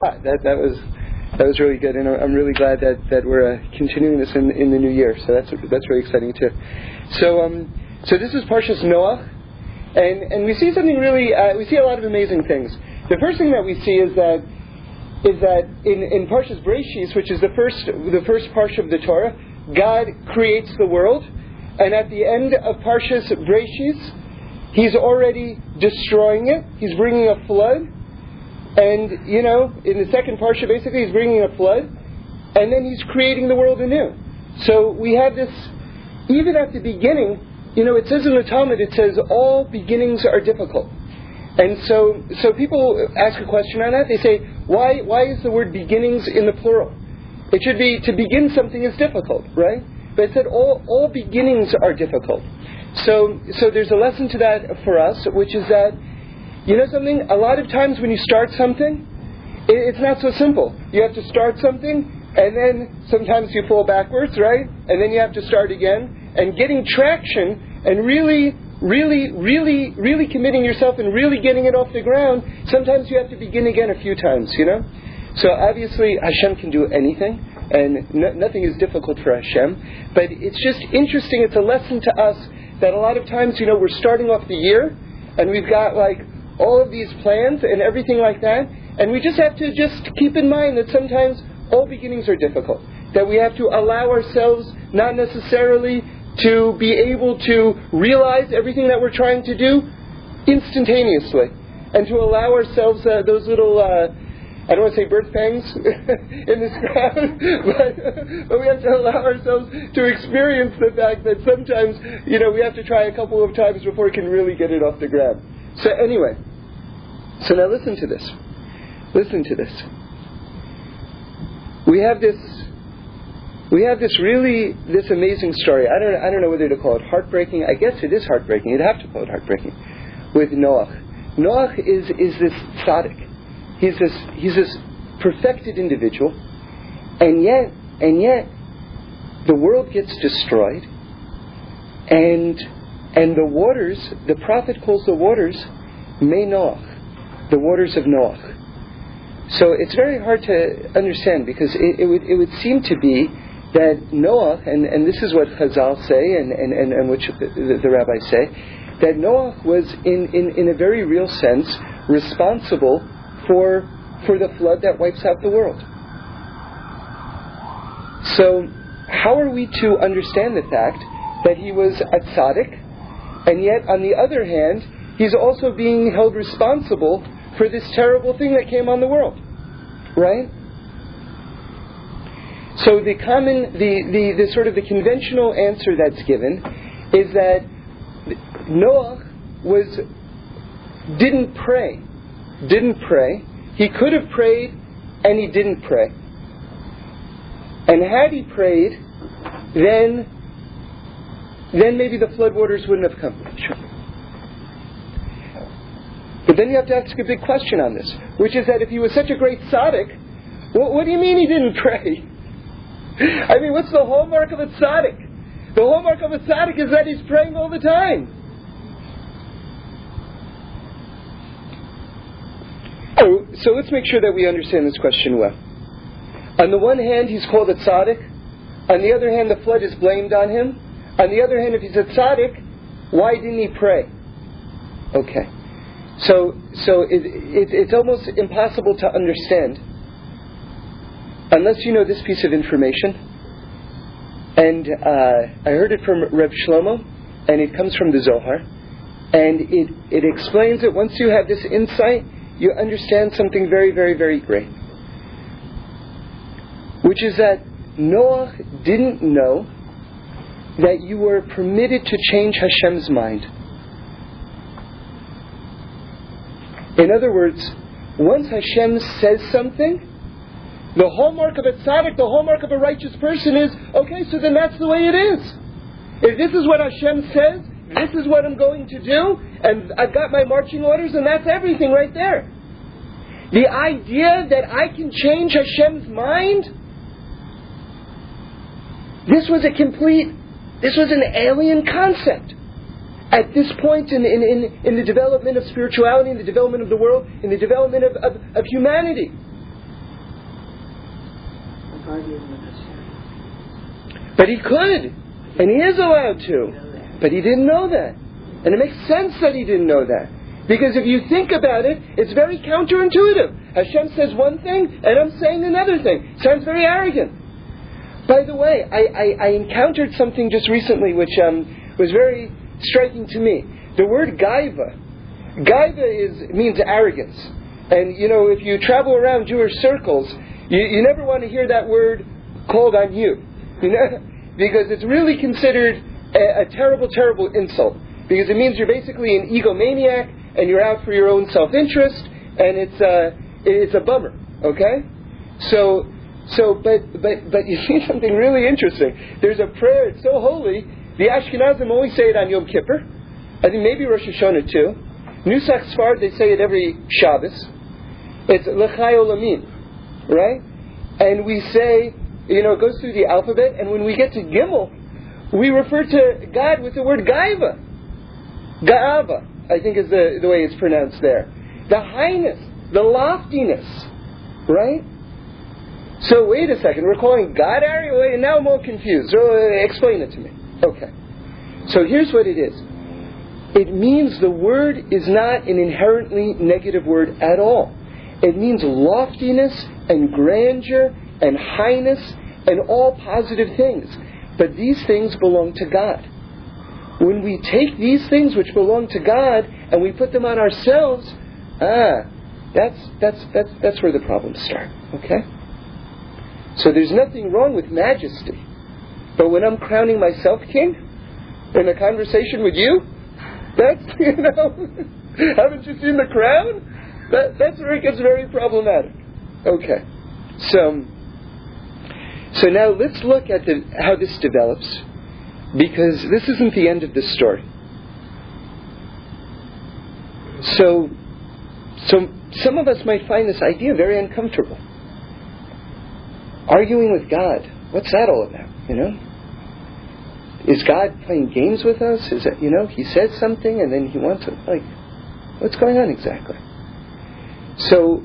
That that was that was really good, and I'm really glad that that we're uh, continuing this in in the new year. So that's that's very exciting too. So um so this is Parshas Noah, and and we see something really uh, we see a lot of amazing things. The first thing that we see is that is that in in Parshas Breshis, which is the first the first parsha of the Torah, God creates the world, and at the end of Parshas Breshis, He's already destroying it. He's bringing a flood and, you know, in the second parsha, basically, he's bringing a flood, and then he's creating the world anew. So we have this, even at the beginning, you know, it says in the Talmud, it says, all beginnings are difficult. And so, so people ask a question on that. They say, why, why is the word beginnings in the plural? It should be, to begin something is difficult, right? But it said, all, all beginnings are difficult. So, so there's a lesson to that for us, which is that you know something? A lot of times when you start something, it's not so simple. You have to start something, and then sometimes you fall backwards, right? And then you have to start again. And getting traction and really, really, really, really committing yourself and really getting it off the ground, sometimes you have to begin again a few times, you know? So obviously, Hashem can do anything, and no, nothing is difficult for Hashem. But it's just interesting, it's a lesson to us that a lot of times, you know, we're starting off the year, and we've got like all of these plans and everything like that. And we just have to just keep in mind that sometimes all beginnings are difficult. That we have to allow ourselves not necessarily to be able to realize everything that we're trying to do instantaneously. And to allow ourselves uh, those little, uh, I don't want to say birth pangs in this crowd, but, but we have to allow ourselves to experience the fact that sometimes, you know, we have to try a couple of times before we can really get it off the ground. So anyway, so now listen to this. Listen to this. We have this we have this really this amazing story. I don't I don't know whether to call it heartbreaking. I guess it is heartbreaking. You'd have to call it heartbreaking. With Noah. Noah is is this tzaddik. He's this he's this perfected individual, and yet and yet the world gets destroyed, and and the waters the prophet calls the waters Mei Noah the waters of Noah. So it's very hard to understand because it, it, would, it would seem to be that Noah, and, and this is what Chazal say and, and, and, and which the, the, the rabbis say, that Noah was in, in, in a very real sense responsible for, for the flood that wipes out the world. So, how are we to understand the fact that he was a tzaddik, and yet, on the other hand, he's also being held responsible for this terrible thing that came on the world. Right? So the common, the, the, the sort of the conventional answer that's given is that Noah was, didn't pray. Didn't pray. He could have prayed and he didn't pray. And had he prayed, then, then maybe the floodwaters wouldn't have come. But then you have to ask a big question on this, which is that if he was such a great tzaddik, what, what do you mean he didn't pray? I mean, what's the hallmark of a tzaddik? The hallmark of a tzaddik is that he's praying all the time. Oh, so let's make sure that we understand this question well. On the one hand, he's called a tzaddik. On the other hand, the flood is blamed on him. On the other hand, if he's a tzaddik, why didn't he pray? Okay. So, so it, it, it's almost impossible to understand unless you know this piece of information. And uh, I heard it from Reb Shlomo, and it comes from the Zohar. And it, it explains that once you have this insight, you understand something very, very, very great. Which is that Noah didn't know that you were permitted to change Hashem's mind. In other words, once Hashem says something, the hallmark of a tzaddik, the hallmark of a righteous person is, okay, so then that's the way it is. If this is what Hashem says, this is what I'm going to do, and I've got my marching orders, and that's everything right there. The idea that I can change Hashem's mind, this was a complete, this was an alien concept at this point in, in, in, in, the development of spirituality, in the development of the world, in the development of, of, of humanity. But he could, and he is allowed to. But he didn't know that. And it makes sense that he didn't know that. Because if you think about it, it's very counterintuitive. Hashem says one thing, and I'm saying another thing. Sounds very arrogant. By the way, I, I, I encountered something just recently which um, was very striking to me. The word gaiva, gaiva is means arrogance. And you know, if you travel around Jewish circles, you, you never want to hear that word called on you. You know? Because it's really considered a, a terrible, terrible insult. Because it means you're basically an egomaniac and you're out for your own self-interest, and it's a, it's a bummer. Okay? So, so, but, but, but you see something really interesting. There's a prayer, it's so holy, the Ashkenazim only say it on Yom Kippur. I think maybe Rosh Hashanah too. Nusach Sfard, they say it every Shabbos. It's L'chai Olamim, right? And we say, you know, it goes through the alphabet, and when we get to Gimel, we refer to God with the word Gaiva. Ga'ava, I think is the, the way it's pronounced there. The highness, the loftiness, right? So wait a second, we're calling God Ari? And now I'm all confused. So, explain it to me. Okay. So here's what it is. It means the word is not an inherently negative word at all. It means loftiness and grandeur and highness and all positive things. But these things belong to God. When we take these things which belong to God and we put them on ourselves, ah, that's, that's, that's, that's where the problems start. Okay? So there's nothing wrong with majesty. But when I'm crowning myself king in a conversation with you, that's, you know, haven't you seen the crown? That, that's where it gets very problematic. Okay. So, so now let's look at the, how this develops, because this isn't the end of the story. So, so some of us might find this idea very uncomfortable. Arguing with God, what's that all about? You know, is God playing games with us? Is it you know He says something and then He wants to like, what's going on exactly? So,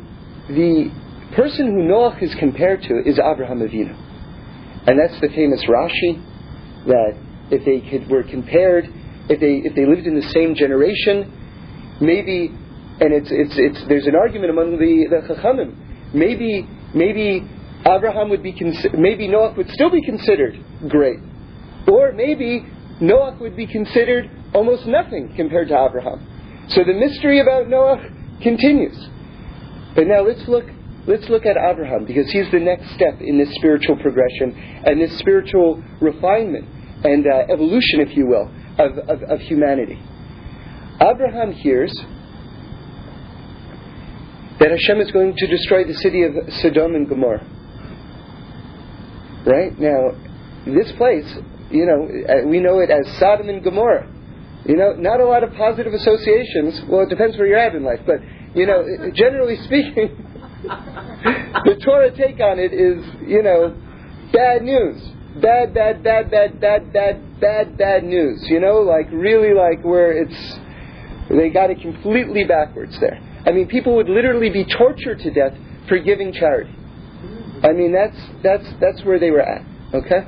the person who Noach is compared to is Abraham Avinu. And that's the famous Rashi that if they could, were compared, if they, if they lived in the same generation, maybe, and it's, it's, it's, there's an argument among the, the Chachamim, maybe, maybe Abraham would be, consi- maybe Noach would still be considered great. Or maybe Noach would be considered almost nothing compared to Abraham. So the mystery about Noach continues. But now let's look Let's look at Abraham because he's the next step in this spiritual progression and this spiritual refinement and uh, evolution, if you will, of, of, of humanity. Abraham hears that Hashem is going to destroy the city of Sodom and Gomorrah. Right? Now, this place, you know, uh, we know it as Sodom and Gomorrah. You know, not a lot of positive associations. Well, it depends where you're at in life, but, you know, generally speaking, the Torah take on it is, you know, bad news. Bad, bad, bad, bad, bad, bad, bad, bad news. You know, like really like where it's, they got it completely backwards there. I mean, people would literally be tortured to death for giving charity. I mean, that's, that's, that's where they were at, okay?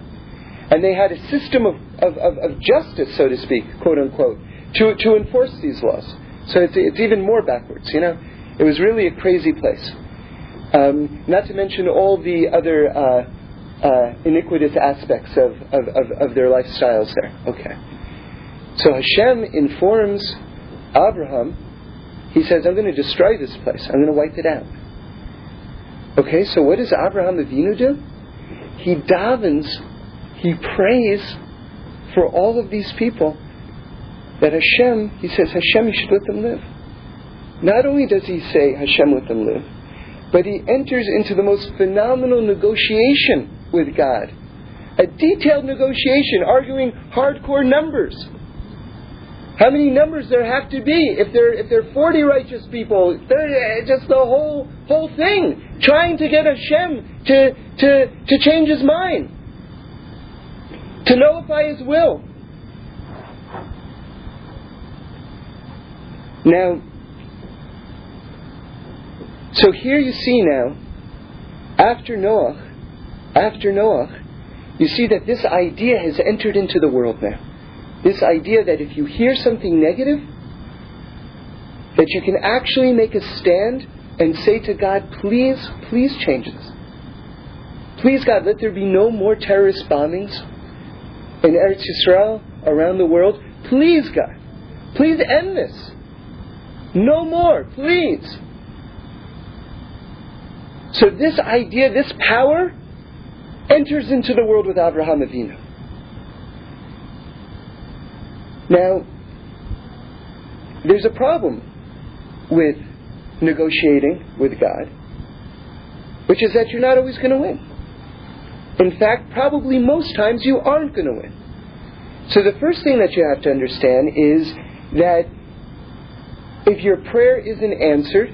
And they had a system of, of, of, of justice, so to speak, quote unquote, to, to enforce these laws. So it's, it's even more backwards, you know? It was really a crazy place. Um, not to mention all the other uh, uh, iniquitous aspects of, of, of, of, their lifestyles there. Okay. So Hashem informs Abraham, he says, I'm going to destroy this place. I'm going to wipe it out. Okay, so what does Abraham Avinu do? He davens, he prays for all of these people that Hashem, he says, Hashem, you should let them live. Not only does he say, Hashem, let them live, but he enters into the most phenomenal negotiation with God. A detailed negotiation, arguing hardcore numbers. How many numbers there have to be? If there if there are forty righteous people, they're eh, just the whole whole thing, trying to get Hashem to to to change his mind, to nullify his will. Now, so here you see now, after Noah, after Noah, you see that this idea has entered into the world now. This idea that if you hear something negative, that you can actually make a stand and say to God, please, please change this. Please, God, let there be no more terrorist bombings in Eretz Yisrael, around the world. Please, God, please end this. No more, please. So this idea, this power, enters into the world with Abraham Avinu. Now, there's a problem with negotiating with God, which is that you're not always going to win. In fact, probably most times you aren't going to win. So the first thing that you have to understand is that if your prayer isn't answered,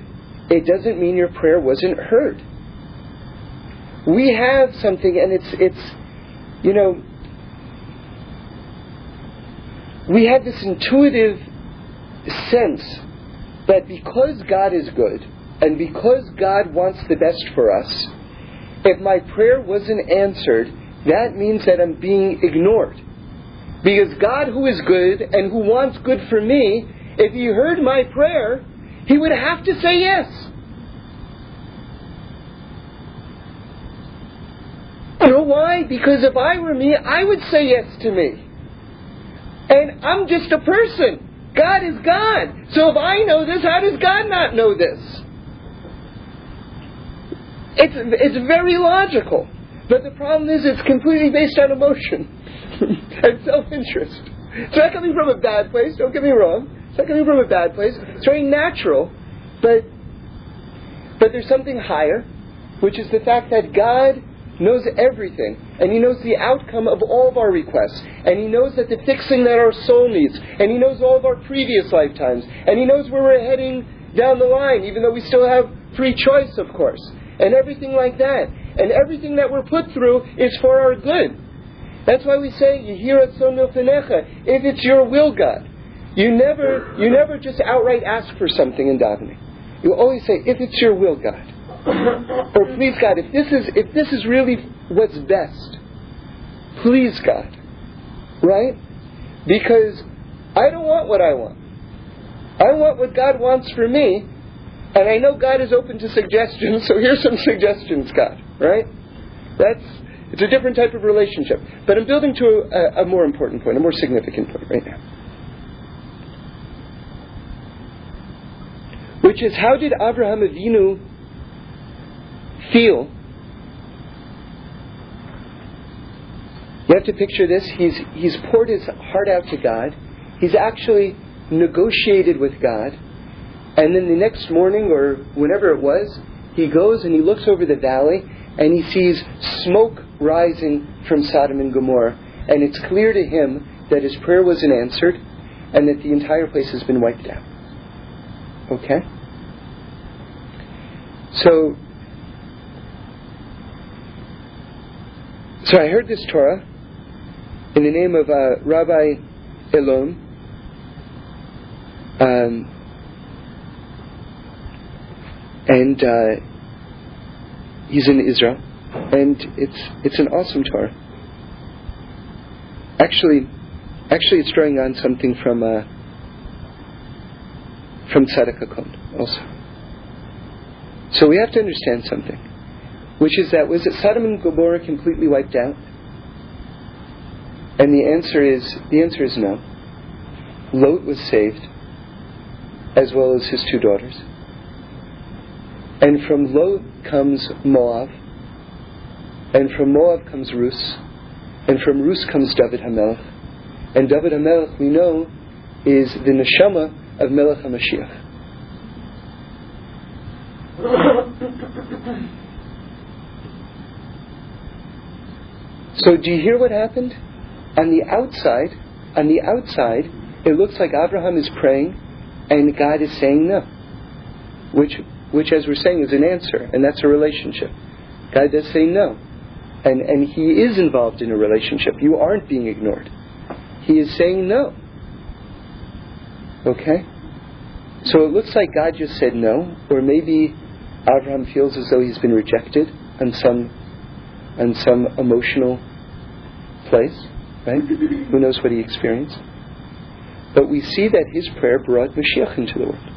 it doesn't mean your prayer wasn't heard. We have something, and it's, it's you know, we have this intuitive sense that because God is good and because God wants the best for us, if my prayer wasn't answered, that means that I'm being ignored. Because God, who is good and who wants good for me, if He heard my prayer, He would have to say yes. You know why? Because if I were me, I would say yes to me. And I'm just a person. God is God. So if I know this, how does God not know this? It's, it's very logical. But the problem is it's completely based on emotion and self interest. It's not coming from a bad place, don't get me wrong. It's not coming from a bad place. It's very natural. But, but there's something higher, which is the fact that God knows everything, and He knows the outcome of all of our requests, and He knows that the fixing that our soul needs, and He knows all of our previous lifetimes, and He knows where we're heading down the line, even though we still have free choice, of course, and everything like that. And everything that we're put through is for our good. That's why we say, Yehira Milfinecha, if it's your will, God. You never, you never just outright ask for something in davening. You always say, if it's your will, God. Or please God, if this is if this is really what's best, please God. Right? Because I don't want what I want. I want what God wants for me, and I know God is open to suggestions, so here's some suggestions, God. Right? That's it's a different type of relationship. But I'm building to a, a more important point, a more significant point right now. Which is how did Abraham Avinu feel. You have to picture this. He's, he's poured his heart out to God. He's actually negotiated with God. And then the next morning, or whenever it was, he goes and he looks over the valley and he sees smoke rising from Sodom and Gomorrah. And it's clear to him that his prayer wasn't answered and that the entire place has been wiped out. Okay? So So I heard this Torah in the name of uh, Rabbi Elon. Um, and uh, he's in Israel, and it's it's an awesome Torah. Actually, actually, it's drawing on something from uh, from Tzadok HaKohen also. So we have to understand something which is that was it Sodom and Gomorrah completely wiped out? And the answer is the answer is no. Lot was saved, as well as his two daughters. And from Lot comes Moab, and from Moab comes Rus, and from Rus comes David Hamelech. And David Hamelech, we know, is the neshama of Melech HaMashiach. So do you hear what happened? On the outside, on the outside, it looks like Abraham is praying and God is saying no. Which which as we're saying is an answer, and that's a relationship. God does say no. And and he is involved in a relationship. You aren't being ignored. He is saying no. Okay? So it looks like God just said no, or maybe Abraham feels as though he's been rejected on some on some emotional place, right? Who knows what he experienced? But we see that his prayer brought Mashiach into the world.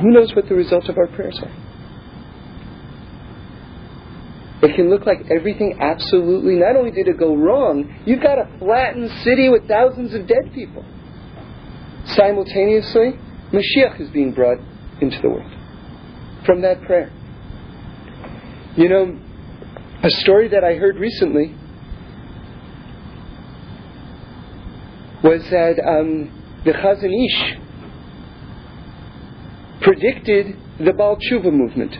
Who knows what the results of our prayers are? It can look like everything absolutely, not only did it go wrong, you've got a flattened city with thousands of dead people. Simultaneously, Mashiach is being brought into the world from that prayer. You know, a story that I heard recently was that um, the Chazon Ish predicted the Baal Tshuva movement.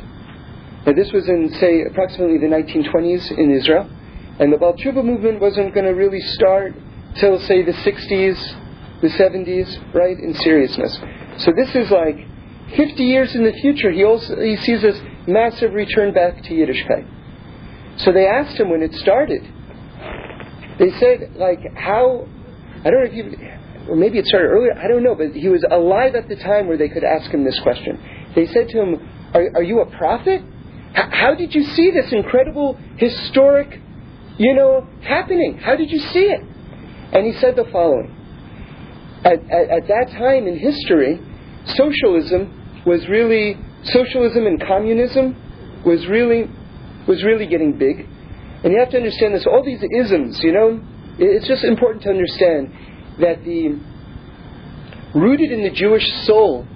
Now, this was in, say, approximately the 1920s in Israel, and the Baal Tshuva movement wasn't going to really start till, say, the 60s, the 70s, right, in seriousness. So this is like 50 years in the future. He also he sees this massive return back to Yiddishkeit. So they asked him when it started. They said, like, how? I don't know if you, or maybe it started earlier. I don't know, but he was alive at the time where they could ask him this question. They said to him, "Are, are you a prophet? H- how did you see this incredible historic, you know, happening? How did you see it?" And he said the following: at, at, at that time in history, socialism was really socialism and communism was really was really getting big. And you have to understand this. All these isms, you know, it's just important to understand that the rooted in the Jewish soul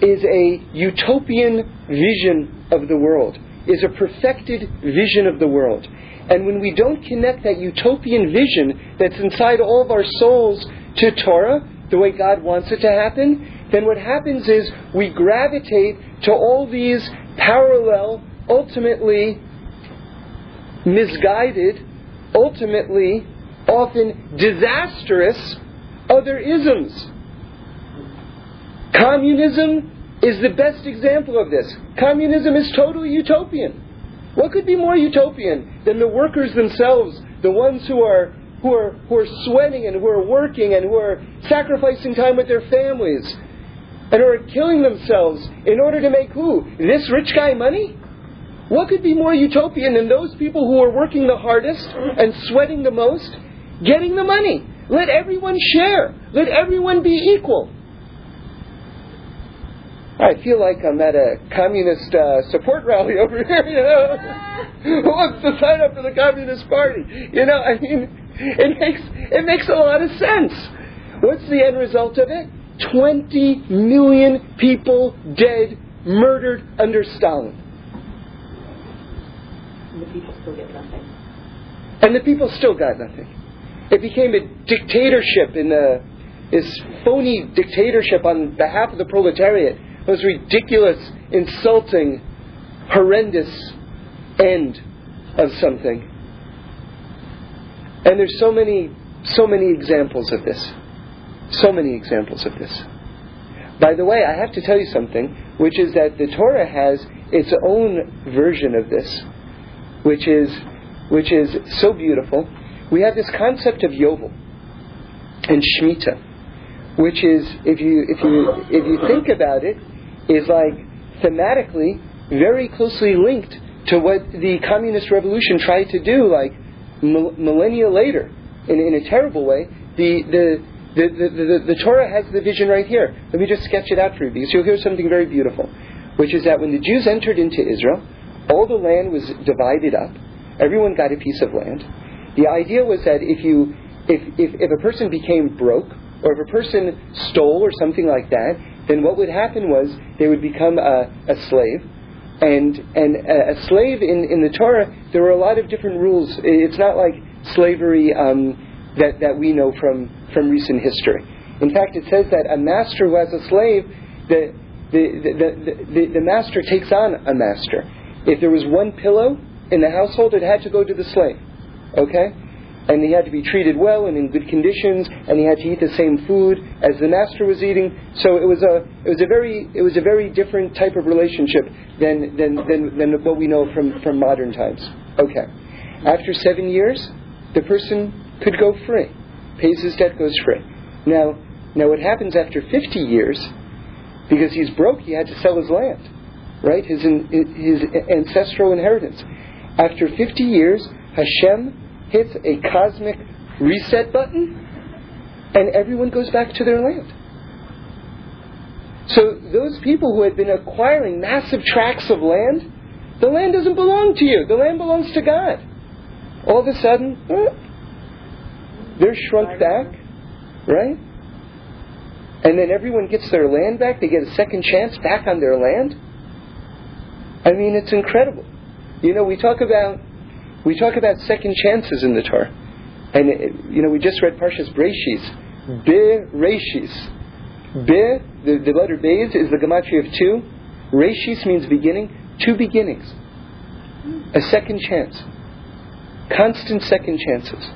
is a utopian vision of the world, is a perfected vision of the world. And when we don't connect that utopian vision that's inside all of our souls to Torah, the way God wants it to happen, then what happens is we gravitate to all these parallel, ultimately misguided, ultimately often disastrous other isms. Communism is the best example of this. Communism is totally utopian. What could be more utopian than the workers themselves, the ones who are who are who are sweating and who are working and who are sacrificing time with their families and are killing themselves in order to make who? This rich guy money? What could be more utopian than those people who are working the hardest and sweating the most, getting the money? Let everyone share. Let everyone be equal. I feel like I'm at a communist uh, support rally over here, you know. Who wants to sign up for the Communist Party? You know, I mean, it makes, it makes a lot of sense. What's the end result of it? 20 million people dead, murdered under Stalin. And the people still get nothing. And the people still got nothing. It became a dictatorship in the, this phony dictatorship on behalf of the proletariat. It was ridiculous, insulting, horrendous end of something. And there's so many, so many examples of this. So many examples of this. By the way, I have to tell you something, which is that the Torah has its own version of this, which is, which is so beautiful. We have this concept of Yovel and Shemitah, which is, if you, if you, if you think about it, is like thematically very closely linked to what the communist revolution tried to do, like millennia later, in, in a terrible way. The, the, the, the, the, the Torah has the vision right here. Let me just sketch it out for you because you'll hear something very beautiful, which is that when the Jews entered into Israel, all the land was divided up. Everyone got a piece of land. The idea was that if you, if, if, if a person became broke, or if a person stole or something like that, then what would happen was they would become a, a slave. And, and a, slave in, in the Torah, there were a lot of different rules. It's not like slavery um, that, that we know from, from recent history. In fact, it says that a master who has a slave, the, the, the, the, master takes on a master. If there was one pillow in the household, it had to go to the slave. Okay? and he had to be treated well and in good conditions, and he had to eat the same food as the master was eating. So it was a it was a very it was a very different type of relationship than than than, than what we know from from modern times. Okay, after seven years, the person could go free, pays his debt, goes free. Now now what happens after fifty years? Because he's broke, he had to sell his land. right? His, his ancestral inheritance. After 50 years, Hashem hits a cosmic reset button, and everyone goes back to their land. So those people who had been acquiring massive tracts of land, the land doesn't belong to you. The land belongs to God. All of a sudden, eh, they're shrunk back, right? And then everyone gets their land back. They get a second chance back on their land. I mean, it's incredible. You know, we talk about we talk about second chances in the Torah, and it, you know, we just read Parshas Breshis, Be Reshis. Be the, the letter Beis is the gematria of two. Reshis means beginning. Two beginnings. A second chance. Constant second chances.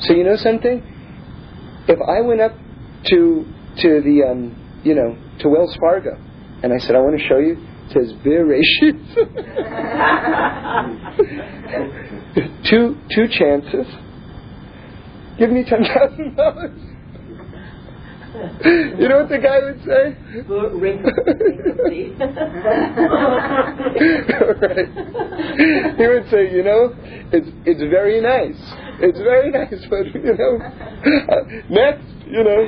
So you know something? If I went up to to the um, you know to Wells Fargo and I said I want to show you, it says Bereshit. two two chances. Give me ten thousand dollars. you know what the guy would say? right. He would say, you know, it's it's very nice. It's very nice, but you know, next, you know,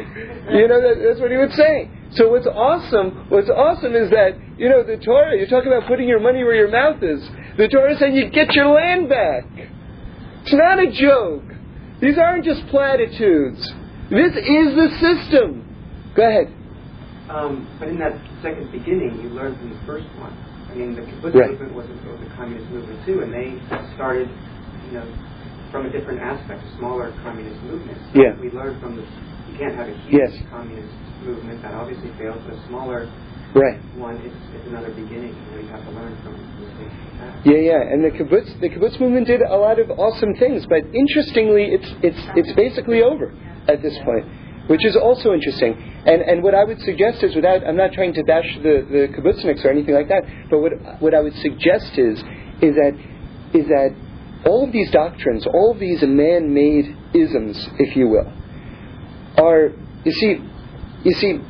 you know that, that's what he would say. So what's awesome, what's awesome is that you know the Torah. You're talking about putting your money where your mouth is. The Torah is saying you get your land back. It's not a joke. These aren't just platitudes. This is the system. Go ahead. Um, but in that second beginning, you learned from the first one. I mean, the kibbutz right. movement was a, communist movement too, and they started, you know, from a different aspect, a smaller communist movement. So yeah. We learned from the. You can't have a huge yes. communist movement that obviously failed, but a smaller right. one, it's, it's another beginning. You know, you have to learn from mistakes. Yeah, yeah, and the kibbutz, the kibbutz movement did a lot of awesome things, but interestingly, it's it's it's basically over at this point which is also interesting. And, and what I would suggest is, without, I'm not trying to bash the, the kibbutzniks or anything like that, but what, what I would suggest is, is that, is that all of these doctrines, all of these man-made isms, if you will, are, you see, you see,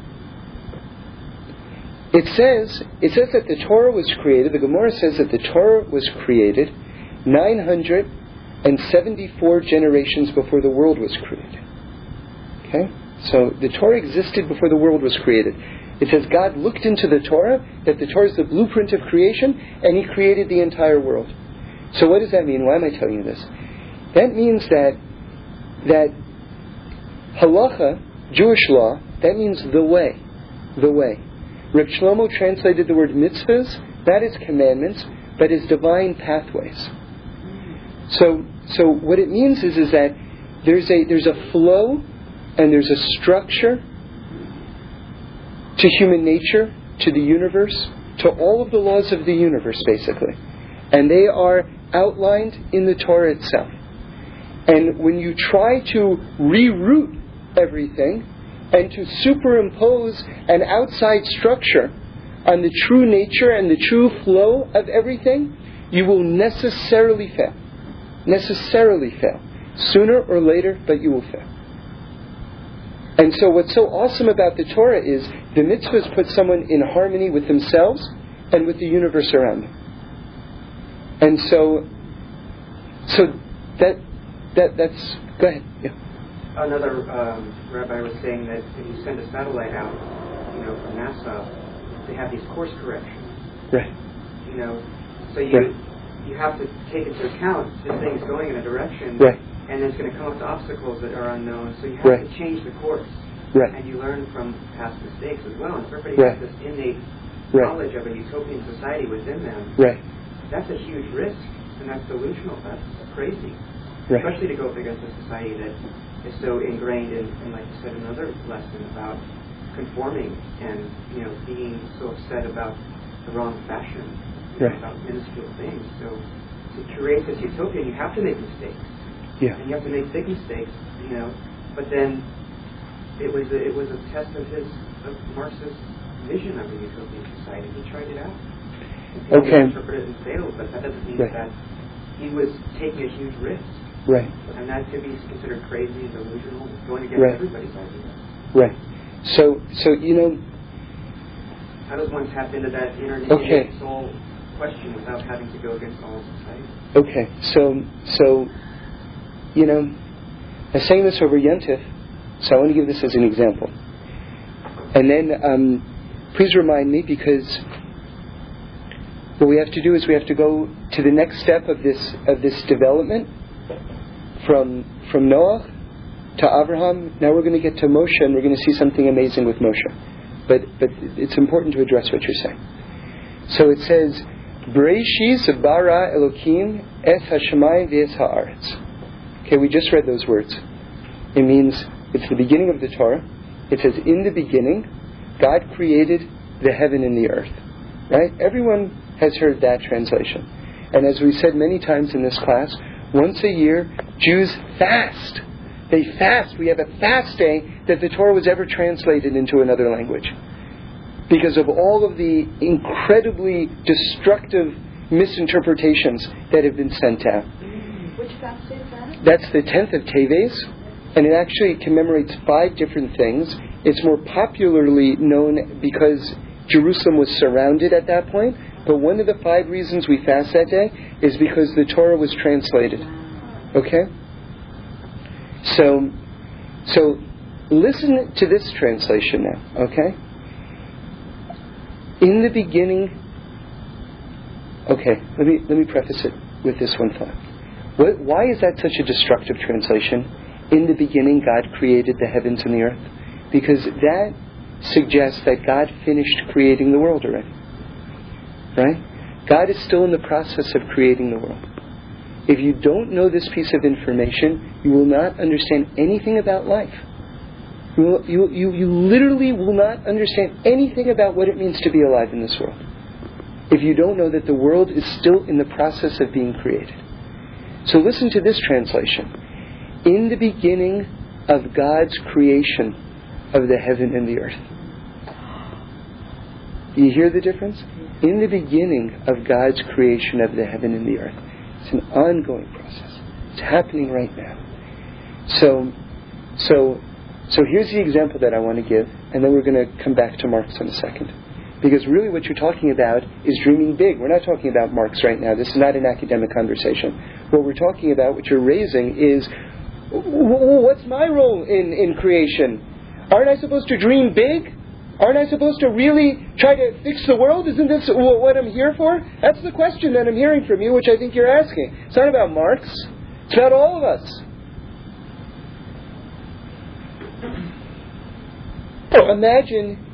it says, it says that the Torah was created, the Gemara says that the Torah was created 974 generations before the world was created. Okay? So the Torah existed before the world was created. It says God looked into the Torah, that the Torah is the blueprint of creation, and He created the entire world. So what does that mean? Why am I telling you this? That means that that halacha, Jewish law, that means the way, the way. Reb Shlomo translated the word mitzvahs, that is commandments, but is divine pathways. So, so what it means is, is that there's a there's a flow and there's a structure to human nature, to the universe, to all of the laws of the universe, basically. And they are outlined in the Torah itself. And when you try to reroute everything and to superimpose an outside structure on the true nature and the true flow of everything, you will necessarily fail. Necessarily fail. Sooner or later, but you will fail. And so, what's so awesome about the Torah is the mitzvahs put someone in harmony with themselves and with the universe around them. And so, so that that that's go ahead. Yeah. Another um, rabbi was saying that if you send a satellite out, you know, from NASA, they have these course corrections. Right. You know, so you right. you have to take into account this thing's going in a direction. Right and it's going to come up to obstacles that are unknown. So you have right. to change the course. Right. And you learn from past mistakes as well. And everybody right. has this innate right. knowledge of a utopian society within them, right. That's a huge risk, and that's delusional. That's crazy. Right. Especially to go up against a society that is so ingrained in, in, like you said, another lesson about conforming and you know being so upset about the wrong fashion, right. know, about minuscule things. So to create this utopia, you have to make mistakes. Yeah. And you have to make big mistakes, you know. But then it was a, it was a test of his of Marxist vision of a utopian society. He tried it out. Okay. Interpreted and failed, but that doesn't mean right. that he was taking a huge risk. Right. And that could be considered crazy and delusional, going against right. everybody's ideas. Right. So, so you know, How does one tap into that inner Okay. soul question without having to go against all society? Okay, so so you know, I sang this over Yentif, so I want to give this as an example. And then um, please remind me because what we have to do is we have to go to the next step of this of this development from from Noah to Abraham. Now we're going to get to Moshe, and we're going to see something amazing with Moshe. But but it's important to address what you're saying. So it says, "Breishis bara Elokim es hashemayim v'es haaretz." Okay, we just read those words. It means it's the beginning of the Torah. It says, "In the beginning, God created the heaven and the earth." Right? Everyone has heard that translation. And as we said many times in this class, once a year, Jews fast. They fast. We have a fast day that the Torah was ever translated into another language. Because of all of the incredibly destructive misinterpretations that have been sent out. Which fast is that? That's the 10th of Teves, and it actually commemorates five different things. It's more popularly known because Jerusalem was surrounded at that point, but one of the five reasons we fast that day is because the Torah was translated. Okay? So, so listen to this translation now, okay? In the beginning, okay, let me, let me preface it with this one thought. What, why is that such a destructive translation? In the beginning, God created the heavens and the earth. Because that suggests that God finished creating the world already. Right? God is still in the process of creating the world. If you don't know this piece of information, you will not understand anything about life. You, you, you, you literally will not understand anything about what it means to be alive in this world. If you don't know that the world is still in the process of being created. So listen to this translation. In the beginning of God's creation of the heaven and the earth. You hear the difference? In the beginning of God's creation of the heaven and the earth. It's an ongoing process. It's happening right now. So, so, so here's the example that I want to give, and then we're going to come back to Marx in a second. Because really what you're talking about is dreaming big. We're not talking about Marx right now. This is not an academic conversation. What we're talking about, what you're raising, is what's my role in, in creation? Aren't I supposed to dream big? Aren't I supposed to really try to fix the world? Isn't this what I'm here for? That's the question that I'm hearing from you, which I think you're asking. It's not about Marx. It's about all of us. Imagine,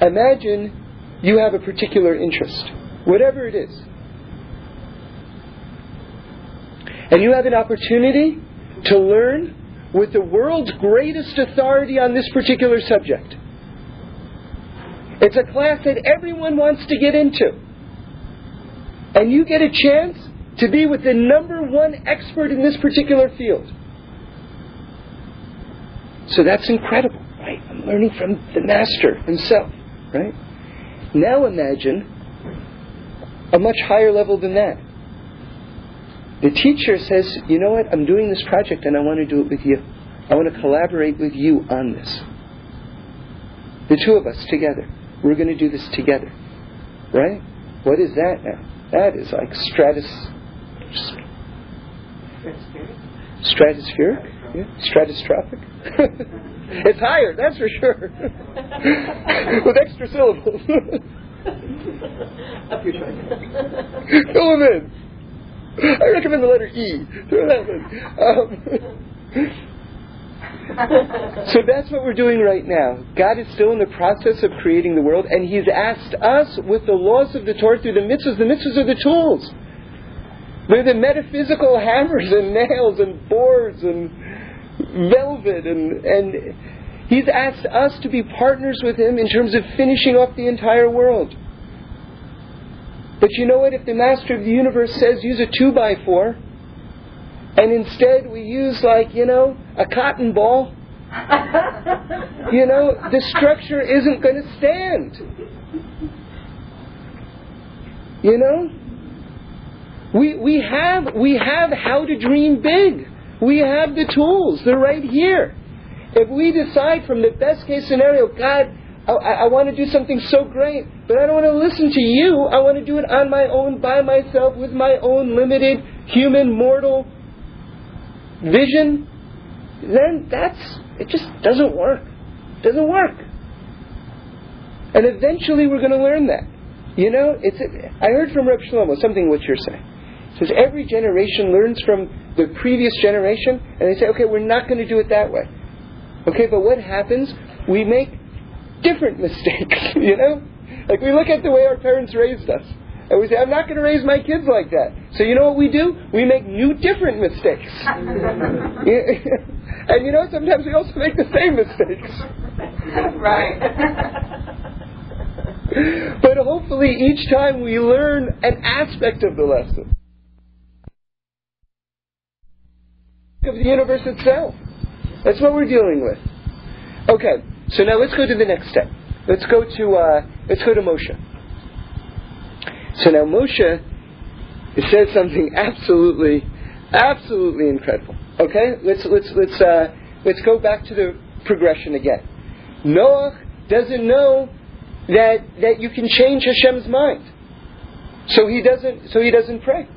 imagine you have a particular interest, whatever it is. And you have an opportunity to learn with the world's greatest authority on this particular subject. It's a class that everyone wants to get into. And you get a chance to be with the number one expert in this particular field. So that's incredible, right? I'm learning from the master himself, right? Now imagine a much higher level than that. The teacher says, you know what, I'm doing this project and I want to do it with you. I want to collaborate with you on this. The two of us together. We're going to do this together. Right? What is that now? That is like stratus. Stratospheric? Yeah? Stratostrophic? it's higher, that's for sure. With extra syllables. Fill them in. I recommend the letter E. Throw that in. Um, so that's what we're doing right now. God is still in the process of creating the world, and He's asked us with the laws of the Torah through the mitzvahs. The mitzvahs are the tools. They're the metaphysical hammers and nails and boards and velvet and and He's asked us to be partners with Him in terms of finishing off the entire world. But you know what? If the Master of the Universe says use a two by four, and instead we use like you know a cotton ball you know the structure isn't going to stand. You know? We we have we have how to dream big. We have the tools. They're right here. If we decide from the best case scenario god Oh, I, I want to do something so great, but I don't want to listen to you. I want to do it on my own, by myself, with my own limited, human, mortal vision. Then that's, it just doesn't work. Doesn't work. And eventually we're going to learn that. You know, it's. I heard from Reb Shlomo something what you're saying. It says every generation learns from the previous generation, and they say, okay, we're not going to do it that way. Okay, but what happens? We make different mistakes. You know, like we look at the way our parents raised us, and we say, I'm not going to raise my kids like that. So you know what we do? We make new, different mistakes. and you know, sometimes we also make the same mistakes. right. but hopefully each time we learn an aspect of the lesson. Of the universe itself. That's what we're dealing with. Okay, so now let's go to the next step. Let's go to uh, let's go to Moshe. So now Moshe says something absolutely, absolutely incredible. Okay, let's let's let's uh, let's go back to the progression again. Noah doesn't know that, that you can change Hashem's mind. So he doesn't so he doesn't pray.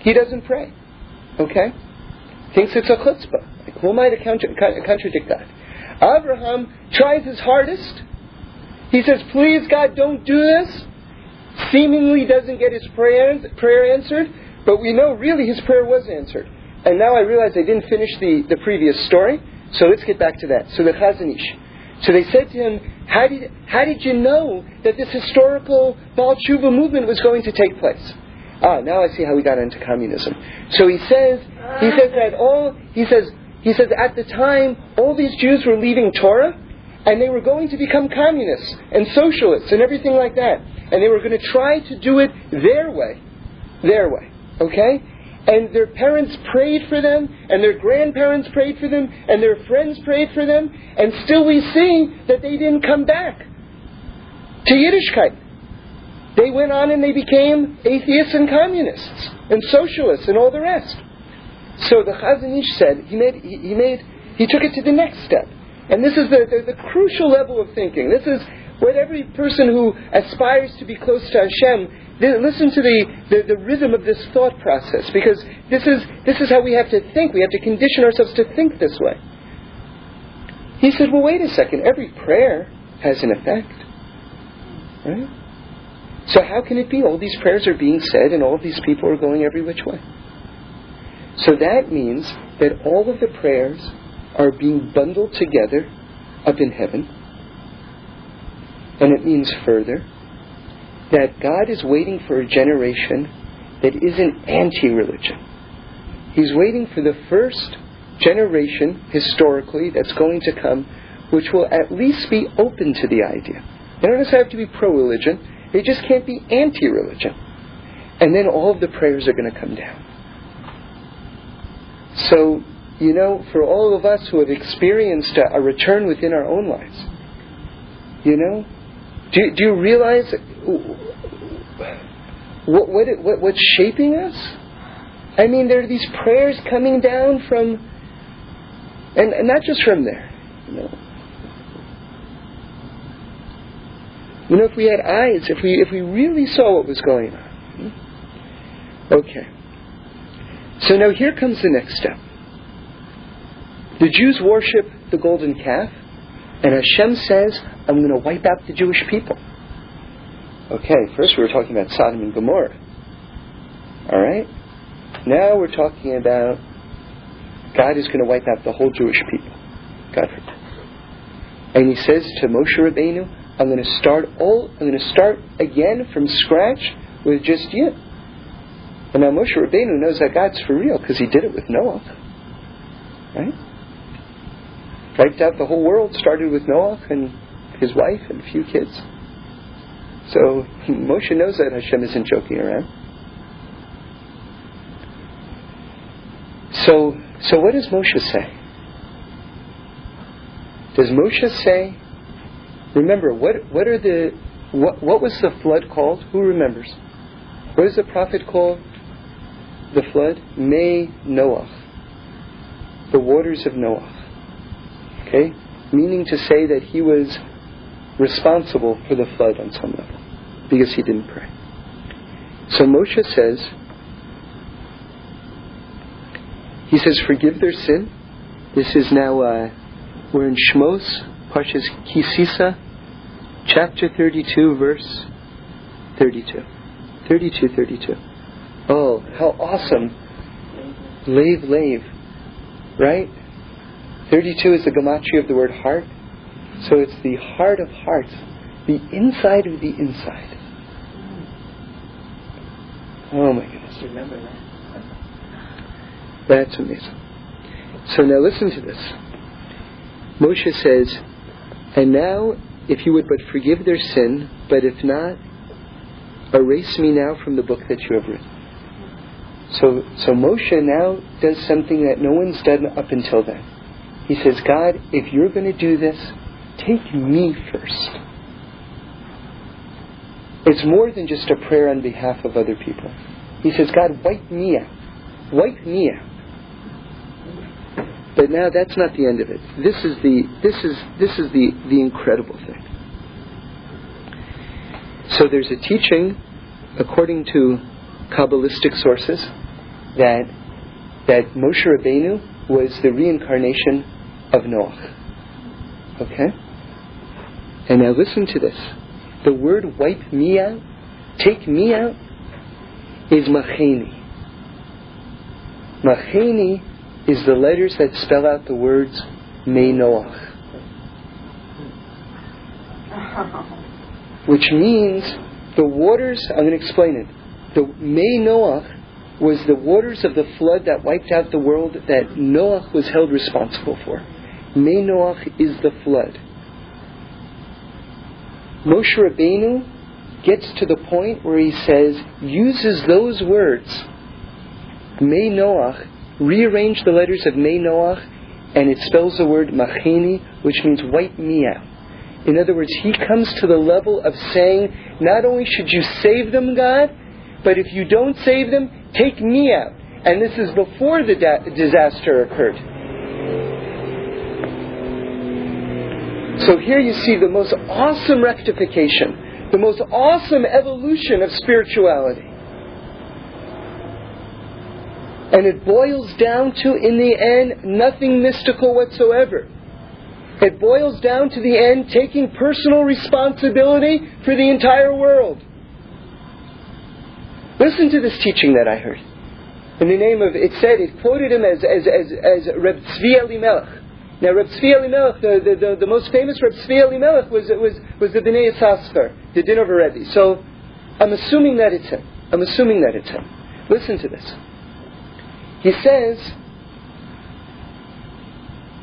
He doesn't pray. Okay? Thinks it's a chutzpah. Who am I to contra- contradict that? Abraham tries his hardest. He says, Please God, don't do this. Seemingly doesn't get his prayer, prayer answered, but we know really his prayer was answered. And now I realize I didn't finish the, the previous story, so let's get back to that. So the Chazon Ish. So they said to him, how did, how did you know that this historical Baal Tshuva movement was going to take place? Ah, now I see how we got into communism. So he says, he says that all, he says, he says at the time, all these Jews were leaving Torah, and they were going to become communists and socialists and everything like that. And they were going to try to do it their way. Their way. Okay? and their parents prayed for them, and their grandparents prayed for them, and their friends prayed for them, and still we see that they didn't come back to Yiddishkeit. They went on and they became atheists and communists and socialists and all the rest. So the Chazon Ish said he made he, he made he took it to the next step, and this is the, the, the crucial level of thinking. This is what every person who aspires to be close to Hashem listen to the, the, the, rhythm of this thought process because this is, this is how we have to think. We have to condition ourselves to think this way. He said, Well, wait a second. Every prayer has an effect. Right? So, how can it be all these prayers are being said and all these people are going every which way? So, that means that all of the prayers are being bundled together up in heaven. And it means further that God is waiting for a generation that isn't anti religion. He's waiting for the first generation, historically, that's going to come, which will at least be open to the idea. They don't necessarily have to be pro religion, they just can't be anti religion. And then all of the prayers are going to come down. So, you know, for all of us who have experienced a, a return within our own lives, you know, do, do you realize what, what, what, what's shaping us? I mean, there are these prayers coming down from, and, and not just from there, you know. You know, if we had eyes, if we if we really saw what was going on. Hmm? Okay. So now here comes the next step. The Jews worship the golden calf, and Hashem says, I'm going to wipe out the Jewish people. Okay, first we were talking about Sodom and Gomorrah. All right? Now we're talking about God is going to wipe out the whole Jewish people. God forbid. And he says to Moshe Rabbeinu, I'm going to start all I'm going to start again from scratch with just you. And now Moshe Rabbeinu knows that God's for real because he did it with Noah. Right? Wiped out the whole world, started with Noah and his wife and a few kids. So Moshe knows that Hashem isn't joking around. So, so what does Moshe say? Does Moshe say, remember, what, what are the, what, what was the flood called? Who remembers? What is the prophet called? The flood? Mei Noah. The waters of Noah. Okay? Meaning to say that he was responsible for the flood on some level because he didn't pray. So Moshe says, he says, forgive their sin. This is now, uh, we're in Shmos, Parshas Ki Sisa, chapter 32, verse 32. 32, 32. How awesome. Lave, lave. Right? 32 is the gematria of the word heart. So it's the heart of hearts, the inside of the inside. Oh my goodness. Remember that. That's amazing. So now listen to this. Moshe says, And now, if you would but forgive their sin, but if not, erase me now from the book that you have written. So, so Moshe now does something that no one's done up until then. He says, God, if you're going to do this, take me first. It's more than just a prayer on behalf of other people. He says, God, wipe me out. Wipe me out. But now that's not the end of it. This is the this is this is the, the incredible thing. So there's a teaching, according to Kabbalistic sources, that that Moshe Rabbeinu was the reincarnation of Noach. Okay? And now listen to this. The word wipe me out, take me out, is macheni. Macheni is the letters that spell out the words Mei Noach. Which means the waters, I'm going to explain it. The Mei Noach was the waters of the flood that wiped out the world that Noach was held responsible for. Mei Noach is the flood. Moshe Rabbeinu gets to the point where he says, uses those words, Mei Noach, rearrange the letters of Mei Noach, and it spells the word Macheni, which means wipe me out. In other words, he comes to the level of saying, not only should you save them, God, but if you don't save them, take me out. And this is before the da- disaster occurred. So here you see the most awesome rectification, the most awesome evolution of spirituality. And it boils down to, in the end, nothing mystical whatsoever. It boils down to the end taking personal responsibility for the entire world. Listen to this teaching that I heard. In the name of, it said, it quoted him as, as, as, as Reb Tzvi Elimelech. Now, Reb Tzvi Elimelech, the, the, the, the, most famous Reb Tzvi Elimelech was, was, was the Bnei Yissaschar, the Dinover Rebbe. So, I'm assuming that it's him. I'm assuming that it's him. Listen to this. He says,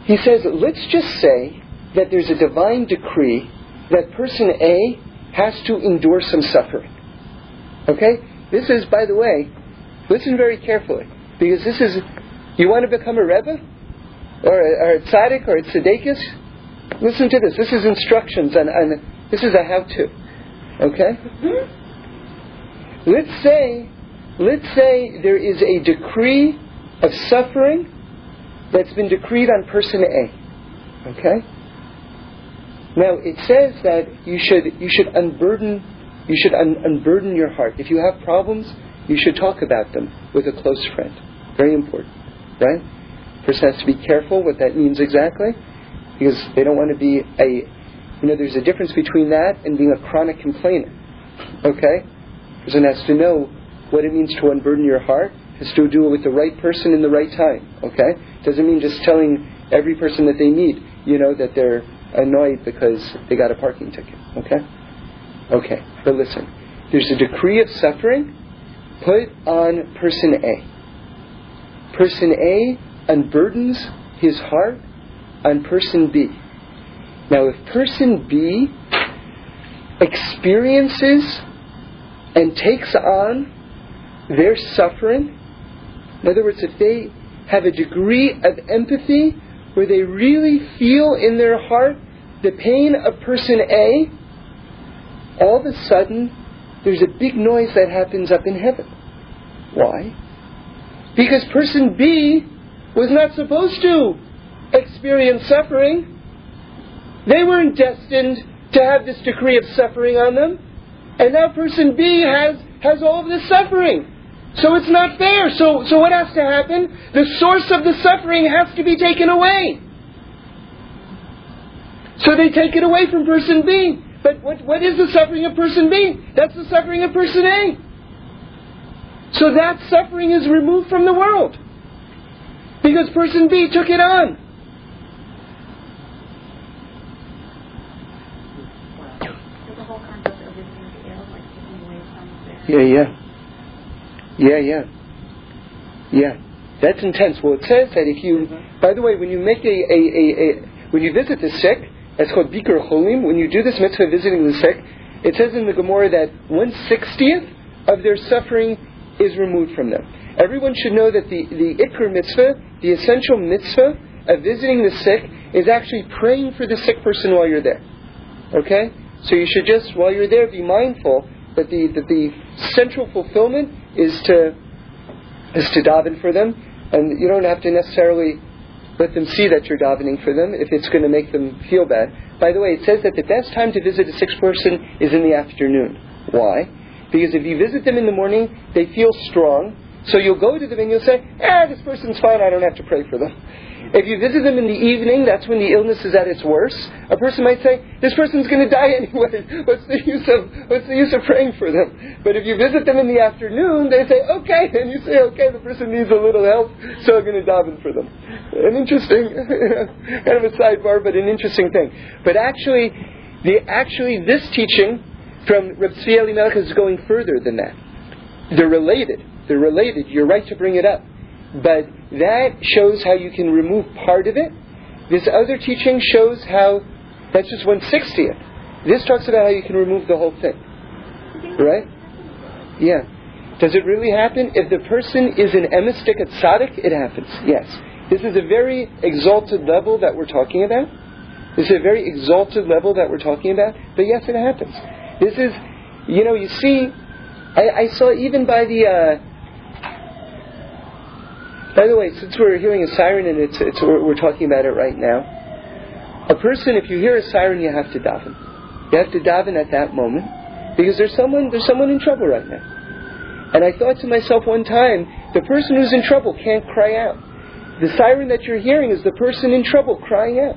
he says, let's just say that there's a divine decree that person A has to endure some suffering. Okay? This is, by the way, listen very carefully, because this is, you want to become a Rebbe? Or a, or a tzaddik or a tzaddikus? Listen to this. This is instructions and, and this is a how-to. Okay? Mm-hmm. Let's say, let's say there is a decree of suffering that's been decreed on person A. Okay? Now it says that you should you should unburden you should un- unburden your heart. If you have problems, you should talk about them with a close friend. Very important, right? Person has to be careful what that means exactly, because they don't want to be a you know there's a difference between that and being a chronic complainer. Okay? Person has to know what it means to unburden your heart. Has to do it with the right person in the right time. Okay? Doesn't mean just telling every person that they meet, you know, that they're annoyed because they got a parking ticket. Okay? Okay, but listen. There's a decree of suffering put on person A. Person A unburdens his heart on person B. Now, if person B experiences and takes on their suffering, in other words, if they have a degree of empathy where they really feel in their heart the pain of person A, all of a sudden there's a big noise that happens up in heaven. Why? Because person B was not supposed to experience suffering. They weren't destined to have this decree of suffering on them, and now person B has, has all of this suffering. So it's not fair. So, so what has to happen? The source of the suffering has to be taken away. So they take it away from person B. But what, what is the suffering of person B? That's the suffering of person A. So that suffering is removed from the world. Because person B took it on. So the whole concept of visiting the ill, like taking away some of Yeah, yeah. Yeah, yeah. Yeah. That's intense. Well, it says that if you, by the way, when you make a, a, a, a when you visit the sick, it's called Bikur Cholim. When you do this mitzvah visiting the sick, it says in the Gemara that one sixtieth of their suffering is removed from them. Everyone should know that the, the Iker mitzvah, the essential mitzvah of visiting the sick, is actually praying for the sick person while you're there. Okay? So you should just, while you're there, be mindful that the, that the central fulfillment is to is to daven for them, and you don't have to necessarily let them see that you're davening for them if it's going to make them feel bad. By the way, it says that the best time to visit a sick person is in the afternoon. Why? Because if you visit them in the morning, they feel strong, so you'll go to them and you'll say, ah, this person's fine, I don't have to pray for them. If you visit them in the evening, that's when the illness is at its worst. A person might say, "This person's going to die anyway. What's the use of What's the use of praying for them?" But if you visit them in the afternoon, they say, "Okay," and you say, "Okay, the person needs a little help, so I'm going to daven for them." An interesting, kind of a sidebar, but an interesting thing. But actually, the actually this teaching from Reb Tzvi Elimelech is going further than that. They're related. They're related. You're right to bring it up. But that shows how you can remove part of it. This other teaching shows how that's just one sixtieth. This talks about how you can remove the whole thing. Right? Yeah. Does it really happen? If the person is an emesdiker tzaddik, it happens. Yes. This is a very exalted level that we're talking about. This is a very exalted level that we're talking about. But yes, it happens. This is, you know, you see, I, I saw even by the. Uh, by the way, since we're hearing a siren and it's, it's we're, we're talking about it right now, a person, if you hear a siren, you have to daven. You have to daven at that moment because there's someone there's someone in trouble right now. And I thought to myself one time, the person who's in trouble can't cry out. The siren that you're hearing is the person in trouble crying out.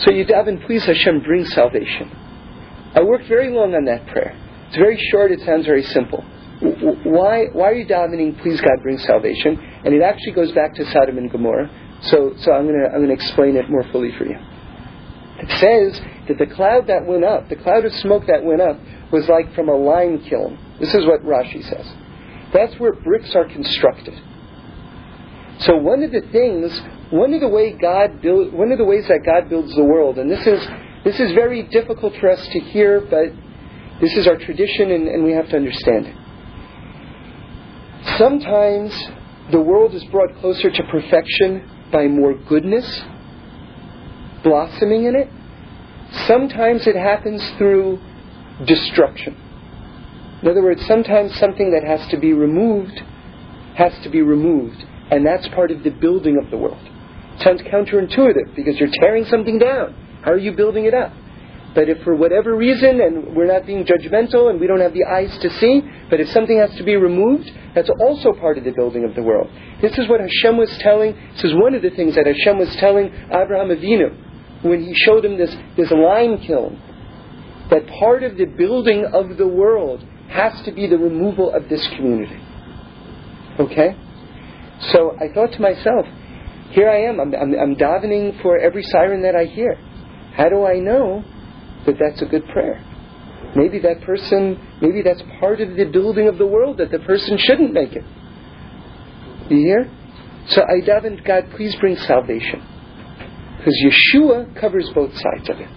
So you daven, please Hashem, bring salvation. I worked very long on that prayer. It's very short. It sounds very simple why why are you davening? Please God bring salvation, and it actually goes back to Sodom and Gomorrah. So so I'm gonna I'm gonna explain it more fully for you. It says that the cloud that went up, the cloud of smoke that went up, was like from a lime kiln. This is what Rashi says. That's where bricks are constructed. So one of the things, one of the way God build, one of the ways that God builds the world, and this is this is very difficult for us to hear, but this is our tradition, and, and we have to understand it. Sometimes the world is brought closer to perfection by more goodness blossoming in it. Sometimes it happens through destruction. In other words, sometimes something that has to be removed has to be removed, and that's part of the building of the world. It sounds counterintuitive because you're tearing something down. How are you building it up? But if for whatever reason, and we're not being judgmental and we don't have the eyes to see, but if something has to be removed, that's also part of the building of the world. This is what Hashem was telling, this is one of the things that Hashem was telling Abraham Avinu when he showed him this, this lime kiln. That part of the building of the world has to be the removal of this community. Okay? So I thought to myself, here I am, I'm, I'm, I'm davening for every siren that I hear. How do I know that that's a good prayer. Maybe that person, maybe that's part of the building of the world that the person shouldn't make it. You hear? So I davened, God, please bring salvation. Because Yeshua covers both sides of it.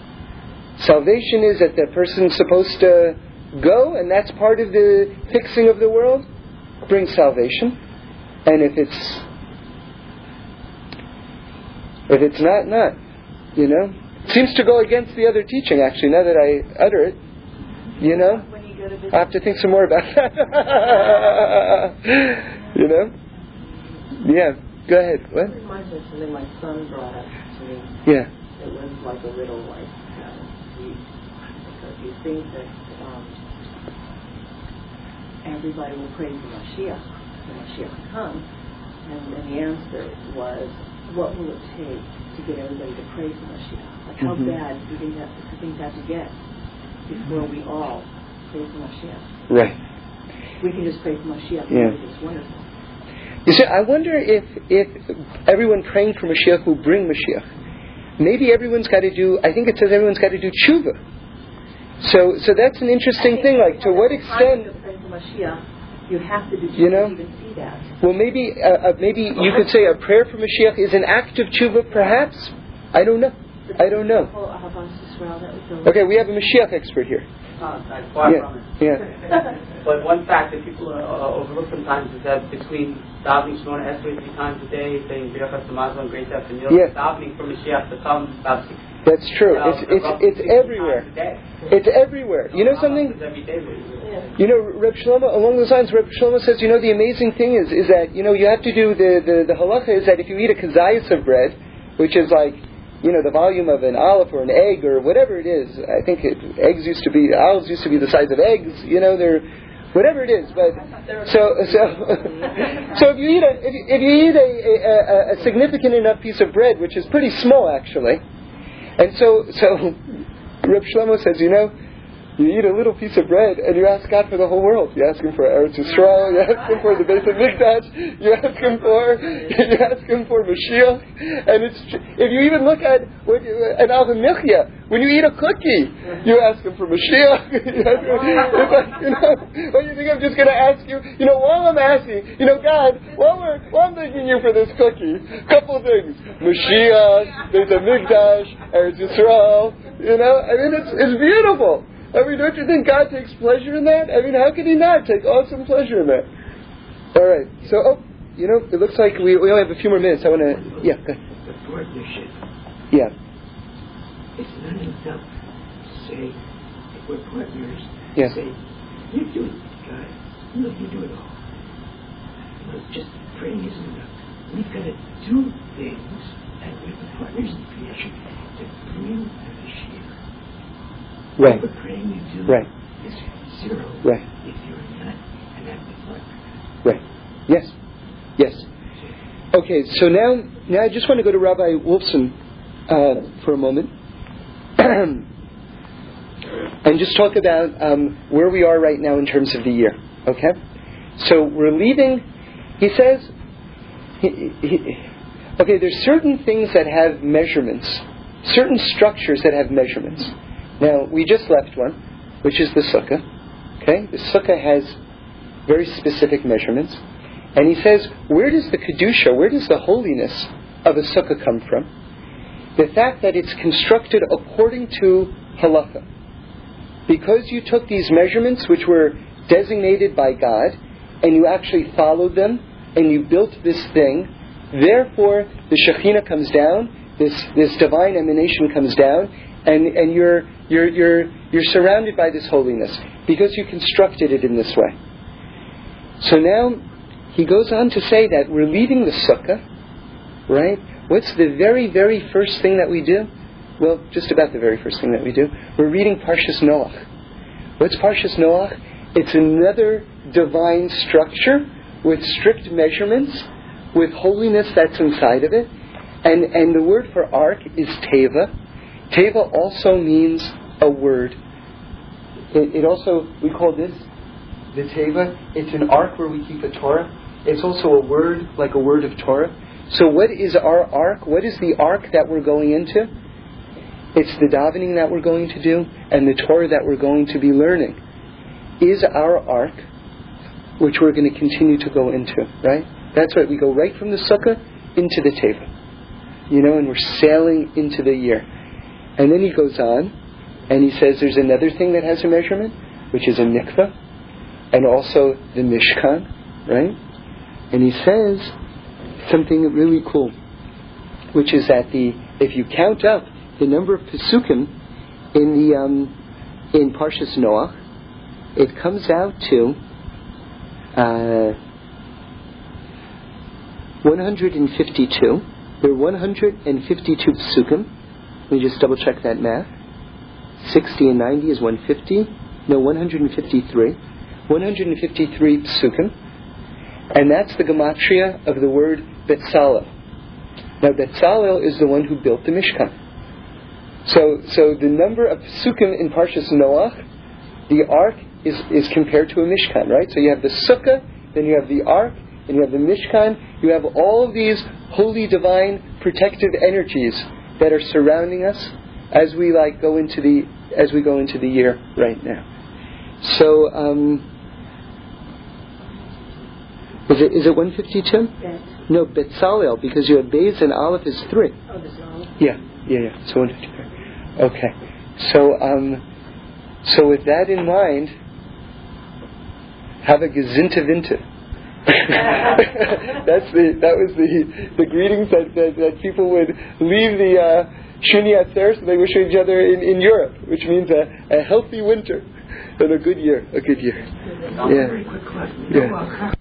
Salvation is that the person's supposed to go, and that's part of the fixing of the world. Bring salvation. And if it's if it's not, not. You know? Seems to go against the other teaching, actually, now that I utter it. You know? I have to think some more about that. you know? Yeah. Go ahead. What? It reminds me of something my son brought up to me. Yeah. it was like a little like uh, you, you think that um, everybody will praise the Mashiach when Mashiach comes, and, and the answer was, what will it take to get everybody to praise the Mashiach? How Mhm. bad do you think that do think that to get before we all pray for Mashiach? Right. We can just pray for Mashiach Yeah. it's wonderful. You see, I wonder if if everyone praying for Mashiach will bring Mashiach. Maybe everyone's got to do. I think it says everyone's got to do tshuva. So so that's an interesting thing. Like to what extent? To praise the Mashiach, you have to do You know? to even see that. Well, maybe uh, uh, maybe you could say a prayer for Mashiach is an act of tshuva, perhaps. I don't know. I don't know. Ahavas Yisrael, that was the Okay, we have a Mashiach expert here. Uh, Yeah, yeah. But one fact that people uh, uh, overlook sometimes is that between davening Shemona Esrei three times a day, saying Birchas Hamazon and Great Tefillah, Yeah. davening for Mashiach to come about six, That's true. It's it's it's everywhere. times a day. It's everywhere. You know something? much is Every day. we- You know, Reb Shlomo, along those lines, Reb Shlomo says, you know, the amazing thing is, is that, you know, you have to do, the, the, the halacha is that if you eat a kazayas of bread, which is like, you know, the volume of an olive or an egg or whatever it is, I think it, eggs used to be, olives used to be the size of eggs, you know, they're, whatever it is, but, so, so, so if you eat a, if you, if you eat a, a, a, significant enough piece of bread, which is pretty small actually, and so, so, Reb Shlomo says, you know, you eat a little piece of bread and you ask God for the whole world. You ask Him for Eretz Yisrael, you ask Him for the Beit HaMikdash, you ask Him for, you ask Him for Mashiach. And it's, if you even look at what, you- an Michya, when you eat a cookie, you ask Him for Mashiach. Like, you know, what you think I'm just going to ask you? You know, while I'm asking, you know, God, while, we're, while I'm thanking you for this cookie, a couple things. Mashiach, Beit HaMikdash, Eretz Yisrael, you know, I mean, it's, it's beautiful. I mean, don't you think God takes pleasure in that? I mean, how could He not take awesome pleasure in that? All right. So, oh, you know, it looks like we, we only have a few more minutes. I want to, yeah, go ahead. the partnership. yeah, It's not enough to say if we're partners. Yeah. Say, you do it, God. No, you do it all. No, just praying isn't enough. We've got to do things, and we're the partners in creation to bring. Right, The praying you do Right. right, if you're not an active partner. right. Yes, yes. Okay, so now, now I just want to go to Rabbi Wolfson uh, for a moment. and just talk about um, where we are right now in terms of the year. Okay? So we're leaving, he says, he, he, okay, there's certain things that have measurements, certain structures that have measurements. Now, we just left one, which is the sukkah. Okay? The sukkah has very specific measurements. And he says, where does the kedusha, where does the holiness of a sukkah come from? The fact that it's constructed according to halacha. Because you took these measurements, which were designated by God, and you actually followed them, and you built this thing, therefore the Shekhinah comes down, this, this divine emanation comes down, and, and you're, you're, you're, you're surrounded by this holiness, because you constructed it in this way. So now, he goes on to say that we're leaving the sukkah, right? What's the very, very first thing that we do? Well, just about the very first thing that we do. We're reading Parshas Noach. What's Parshas Noach? It's another divine structure with strict measurements, with holiness that's inside of it. And, and the word for ark is teva. Teva also means a word. It, it also, we call this the teva. It's an ark where we keep the Torah. It's also a word, like a word of Torah. So what is our ark? What is the ark that we're going into? It's the davening that we're going to do and the Torah that we're going to be learning. Is our ark, which we're going to continue to go into, right? That's right. We go right from the sukkah into the teva. You know, and we're sailing into the year. And then he goes on and he says there's another thing that has a measurement, which is a mikvah, and also the mishkan, right? And he says something really cool, which is that the if you count up the number of pesukim in the um, in Parshas Noach, it comes out to uh, 152. There are 152 pesukim, Let me just double check that math. 60 and 90 is 150. No, 153. 153 psukim. And that's the gematria of the word Betzalel. Now, Betzalel is the one who built the Mishkan. So, so the number of psukim in Parshas Noach, the ark is, is compared to a Mishkan, right? So you have the sukkah, then you have the ark, and you have the Mishkan. You have all of these holy, divine, protective energies that are surrounding us as we like go into the as we go into the year right now. So, um, is it is it one fifty two? No, Betzalel, because you have Beis and Aleph is three. Oh, there's. Yeah, yeah, yeah. So 153. Okay. So, um, so with that in mind, have a Gezinta Vinta. That's the that was the the greetings that, that, that people would leave the uh, Shemini Atzeres, so they wish each other in, in Europe, which means a, a healthy winter and a good year, a good year. Yeah. very quick question. Yeah.